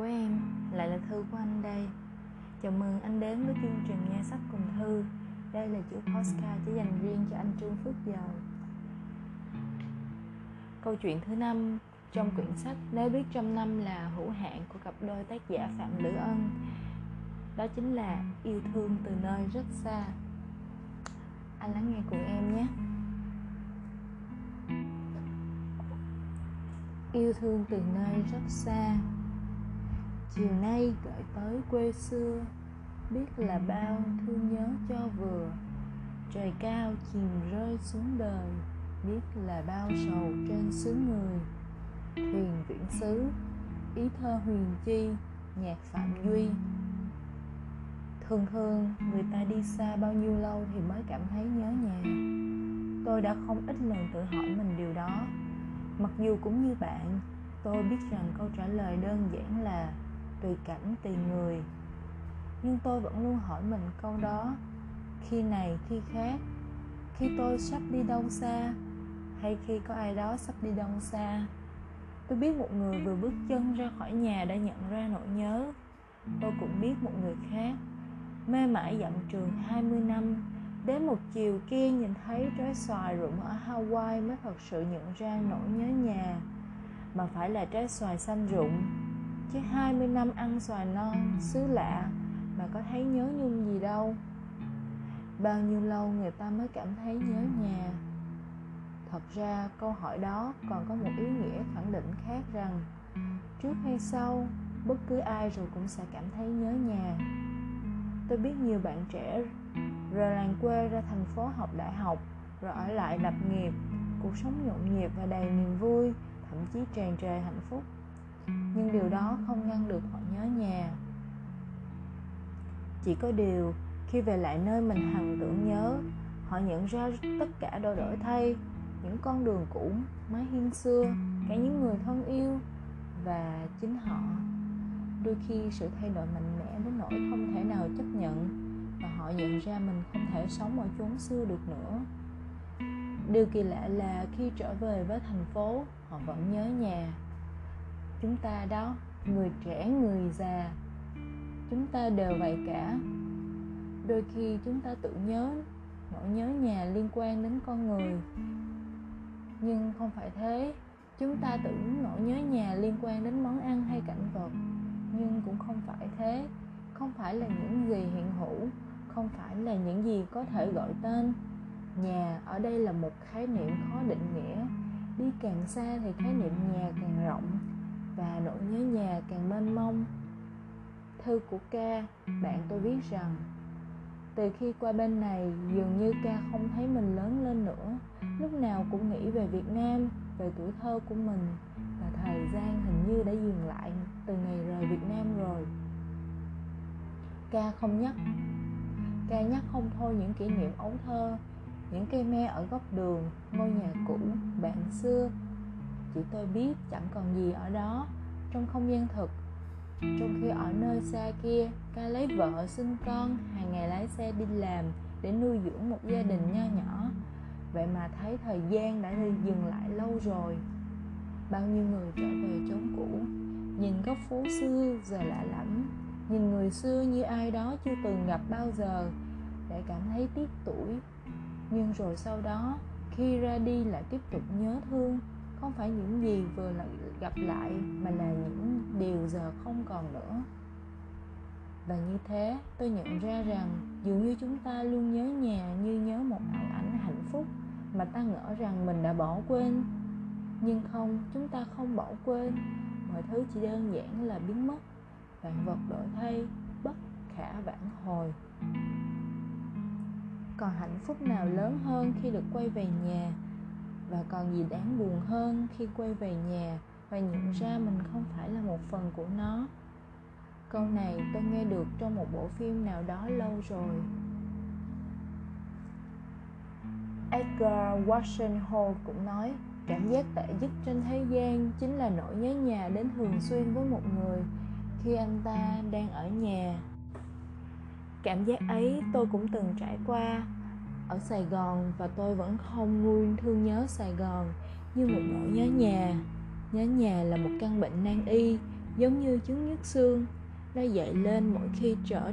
của em lại là thư của anh đây. Chào mừng anh đến với chương trình nghe sách cùng thư. Đây là chuỗi postcard chỉ dành riêng cho anh trương phước giàu. Câu chuyện thứ năm trong quyển sách nếu biết trăm năm là hữu hạn của cặp đôi tác giả phạm lữ ân. Đó chính là yêu thương từ nơi rất xa. Anh lắng nghe cùng em nhé. Yêu thương từ nơi rất xa chiều nay gửi tới quê xưa, biết là bao thương nhớ cho vừa. Trời cao chìm rơi xuống đời, biết là bao sầu trên xứ người. Thuyền viễn xứ, ý thơ huyền chi, nhạc phạm duy. Thường thường, người ta đi xa bao nhiêu lâu thì mới cảm thấy nhớ nhà. Tôi đã không ít lần tự hỏi mình điều đó. Mặc dù cũng như bạn, tôi biết rằng câu trả lời đơn giản là tùy cảnh tùy người. Nhưng tôi vẫn luôn hỏi mình câu đó, khi này, khi khác, khi tôi sắp đi đâu xa, hay khi có ai đó sắp đi đâu xa? Tôi biết một người vừa bước chân ra khỏi nhà đã nhận ra nỗi nhớ. Tôi cũng biết một người khác, mê mải dặm trường 20 năm. Đến một chiều kia nhìn thấy trái xoài rụng ở Hawaii mới thật sự nhận ra nỗi nhớ nhà, mà phải là trái xoài xanh rụng chứ 20 năm ăn xoài non xứ lạ mà có thấy nhớ nhung gì đâu. Bao nhiêu lâu người ta mới cảm thấy nhớ nhà? Thật ra câu hỏi đó còn có một ý nghĩa khẳng định khác rằng trước hay sau bất cứ ai rồi cũng sẽ cảm thấy nhớ nhà. Tôi biết nhiều bạn trẻ rời làng quê ra thành phố học đại học rồi ở lại lập nghiệp cuộc sống nhộn nhịp và đầy niềm vui thậm chí tràn trề hạnh phúc nhưng điều đó không ngăn được họ nhớ nhà. Chỉ có điều, khi về lại nơi mình hằng tưởng nhớ, họ nhận ra tất cả đã đổi thay. Những con đường cũ mái hiên xưa, cả những người thân yêu và chính họ. Đôi khi sự thay đổi mạnh mẽ đến nỗi không thể nào chấp nhận và họ nhận ra mình không thể sống ở chốn xưa được nữa. Điều kỳ lạ là khi trở về với thành phố, họ vẫn nhớ nhà chúng ta đó, người trẻ, người già, chúng ta đều vậy cả. Đôi khi chúng ta tự nhớ nỗi nhớ nhà liên quan đến con người. Nhưng không phải thế, chúng ta tưởng nỗi nhớ nhà liên quan đến món ăn hay cảnh vật. Nhưng cũng không phải thế, không phải là những gì hiện hữu, không phải là những gì có thể gọi tên. Nhà ở đây là một khái niệm khó định nghĩa. Đi càng xa thì khái niệm nhà càng rộng và nỗi nhớ nhà càng mênh mông. Thư của ca, bạn tôi viết rằng, từ khi qua bên này, dường như ca không thấy mình lớn lên nữa. Lúc nào cũng nghĩ về việt nam, về tuổi thơ của mình, và thời gian hình như đã dừng lại từ ngày rời việt nam rồi. Ca không nhắc. Ca nhắc không thôi những kỷ niệm ấu thơ, những cây me ở góc đường, ngôi nhà cũ, bạn xưa chỉ tôi biết chẳng còn gì ở đó, trong không gian thực. Trong khi ở nơi xa kia, ca lấy vợ sinh con, hàng ngày lái xe đi làm để nuôi dưỡng một gia đình nho nhỏ. Vậy mà thấy thời gian đã dừng lại lâu rồi. Bao nhiêu người trở về chốn cũ. Nhìn góc phố xưa giờ lạ lẫm. Nhìn người xưa như ai đó chưa từng gặp bao giờ, để cảm thấy tiếc tuổi. Nhưng rồi sau đó, khi ra đi lại tiếp tục nhớ thương không phải những gì vừa lại gặp lại, mà là những điều giờ không còn nữa. Và như thế, tôi nhận ra rằng dường như chúng ta luôn nhớ nhà như nhớ một ảo ảnh hạnh phúc mà ta ngỡ rằng mình đã bỏ quên. Nhưng không, chúng ta không bỏ quên. Mọi thứ chỉ đơn giản là biến mất vạn vật đổi thay bất khả vãn hồi. Còn hạnh phúc nào lớn hơn khi được quay về nhà và còn gì đáng buồn hơn khi quay về nhà và nhận ra mình không phải là một phần của nó. Câu này tôi nghe được trong một bộ phim nào đó lâu rồi. Edgar Washington cũng nói, cảm giác tệ nhất trên thế gian chính là nỗi nhớ nhà đến thường xuyên với một người khi anh ta đang ở nhà. Cảm giác ấy tôi cũng từng trải qua ở Sài Gòn và tôi vẫn không nguôi thương nhớ Sài Gòn như một nỗi nhớ nhà. Nhớ nhà là một căn bệnh nan y, giống như chứng nhức xương nó dậy lên mỗi khi trở,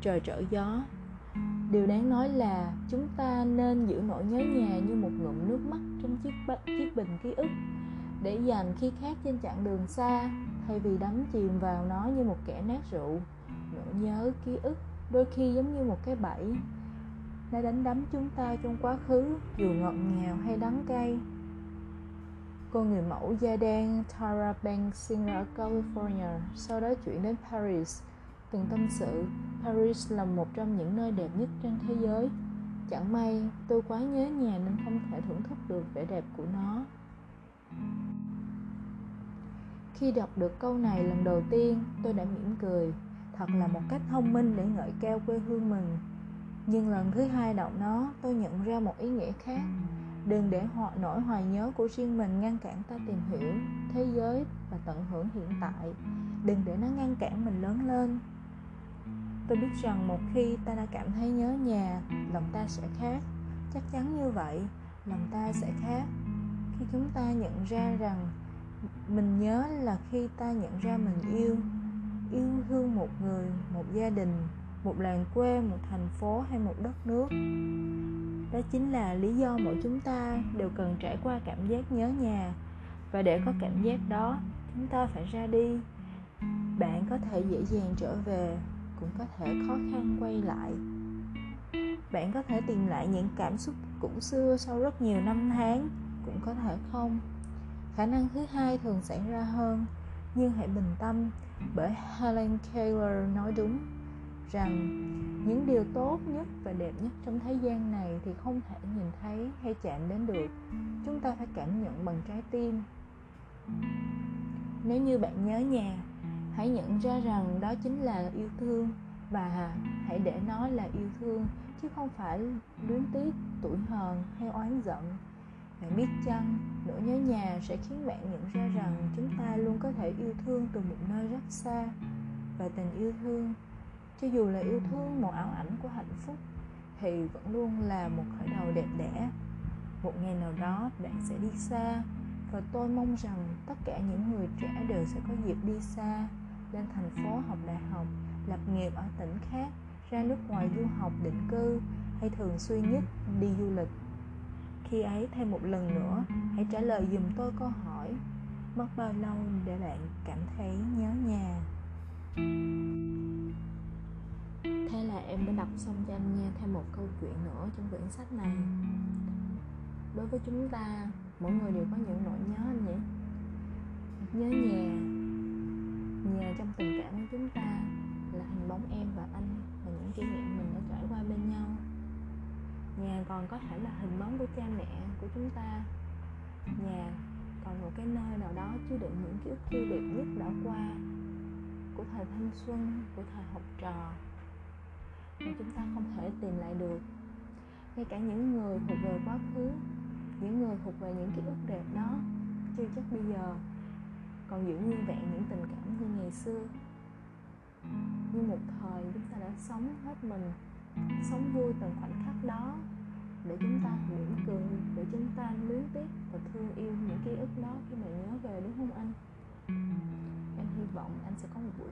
trời trở gió. Điều đáng nói là chúng ta nên giữ nỗi nhớ nhà như một ngụm nước mắt trong chiếc chiếc bình ký ức, để dành khi khác trên chặng đường xa, thay vì đắm chìm vào nó như một kẻ nát rượu. Nỗi nhớ ký ức đôi khi giống như một cái bẫy nó đánh đấm chúng ta trong quá khứ, dù ngọt ngào hay đắng cay. Cô người mẫu da đen Tara Banks sinh ra ở California, sau đó chuyển đến Paris. Từng tâm sự, Paris là một trong những nơi đẹp nhất trên thế giới. Chẳng may, tôi quá nhớ nhà nên không thể thưởng thức được vẻ đẹp của nó. Khi đọc được câu này lần đầu tiên, tôi đã mỉm cười. Thật là một cách thông minh để ngợi cao quê hương mình nhưng lần thứ hai đọc nó, tôi nhận ra một ý nghĩa khác. Đừng để họ nỗi hoài nhớ của riêng mình ngăn cản ta tìm hiểu thế giới và tận hưởng hiện tại. Đừng để nó ngăn cản mình lớn lên. Tôi biết rằng một khi ta đã cảm thấy nhớ nhà, lòng ta sẽ khác. Chắc chắn như vậy, lòng ta sẽ khác. Khi chúng ta nhận ra rằng mình nhớ là khi ta nhận ra mình yêu yêu thương một người, một gia đình một làng quê, một thành phố hay một đất nước. Đó chính là lý do mỗi chúng ta đều cần trải qua cảm giác nhớ nhà. Và để có cảm giác đó, chúng ta phải ra đi. Bạn có thể dễ dàng trở về, cũng có thể khó khăn quay lại. Bạn có thể tìm lại những cảm xúc cũ xưa sau rất nhiều năm tháng, cũng có thể không. Khả năng thứ hai thường xảy ra hơn, nhưng hãy bình tâm, bởi helen keller nói đúng rằng những điều tốt nhất và đẹp nhất trong thế gian này thì không thể nhìn thấy hay chạm đến được. Chúng ta phải cảm nhận bằng trái tim. Nếu như bạn nhớ nhà, hãy nhận ra rằng đó chính là yêu thương và hãy để nó là yêu thương, chứ không phải luyến tiếc, tủi hờn hay oán giận. Bạn biết chăng, nỗi nhớ nhà sẽ khiến bạn nhận ra rằng chúng ta luôn có thể yêu thương từ một nơi rất xa và tình yêu thương cho dù là yêu thương một ảo ảnh của hạnh phúc thì vẫn luôn là một khởi đầu đẹp đẽ. Một ngày nào đó bạn sẽ đi xa và tôi mong rằng tất cả những người trẻ đều sẽ có dịp đi xa lên thành phố học đại học lập nghiệp ở tỉnh khác ra nước ngoài du học định cư hay thường xuyên nhất đi du lịch. Khi ấy thêm một lần nữa hãy trả lời dùm tôi câu hỏi mất bao lâu để bạn cảm thấy nhớ nhà thế là em đã đọc xong cho anh nghe thêm một câu chuyện nữa trong quyển sách này. Đối với chúng ta mỗi người đều có những nỗi nhớ anh nhỉ? Nhớ nhà. Nhà trong tình cảm của chúng ta là hình bóng em và anh và những kỷ niệm mình đã trải qua bên nhau. Nhà còn có thể là hình bóng của cha mẹ của chúng ta. Nhà còn một cái nơi nào đó chứa đựng những ký ức tươi đẹp nhất đã qua của thời thanh xuân của thời học trò mà chúng ta không thể tìm lại được. Ngay cả những người thuộc về quá khứ, những người thuộc về những ký ức đẹp đó, chưa chắc bây giờ còn giữ nguyên vẹn những tình cảm như ngày xưa. Như một thời chúng ta đã sống hết mình, sống vui từng khoảnh khắc đó, để chúng ta mỉm cười, để chúng ta luyến tiếc và thương yêu những ký ức đó khi mà nhớ về, đúng không anh? Em hy vọng anh sẽ có một buổi